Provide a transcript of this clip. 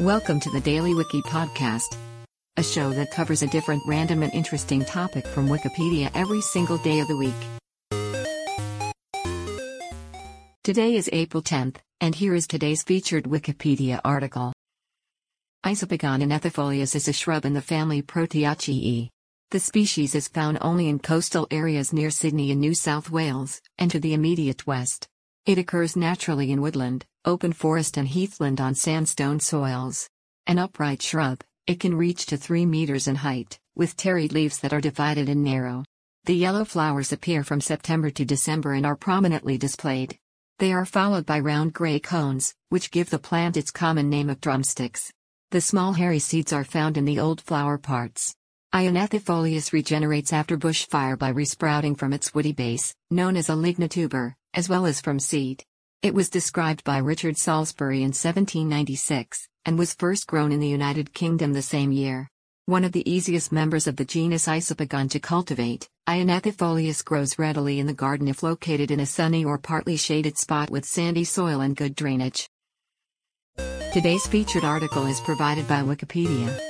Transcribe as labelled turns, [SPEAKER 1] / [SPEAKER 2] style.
[SPEAKER 1] Welcome to the Daily Wiki Podcast, a show that covers a different random and interesting topic from Wikipedia every single day of the week. Today is April 10th, and here is today's featured Wikipedia article. Isopogon anemonifolius is a shrub in the family Proteaceae. The species is found only in coastal areas near Sydney in New South Wales, and to the immediate west. It occurs naturally in woodland, open forest and heathland on sandstone soils. An upright shrub, it can reach to 3 meters in height, with terete leaves that are divided and narrow. The yellow flowers appear from September to December and are prominently displayed. They are followed by round gray cones, which give the plant its common name of drumsticks. The small hairy seeds are found in the old flower parts. I. anemonifolius regenerates after bushfire by resprouting from its woody base, known as a lignotuber, as well as from seed. It was described by Richard Salisbury in 1796, and was first grown in the United Kingdom the same year. One of the easiest members of the genus Isopogon to cultivate, I. anemonifolius grows readily in the garden if located in a sunny or partly shaded spot with sandy soil and good drainage. Today's featured article is provided by Wikipedia.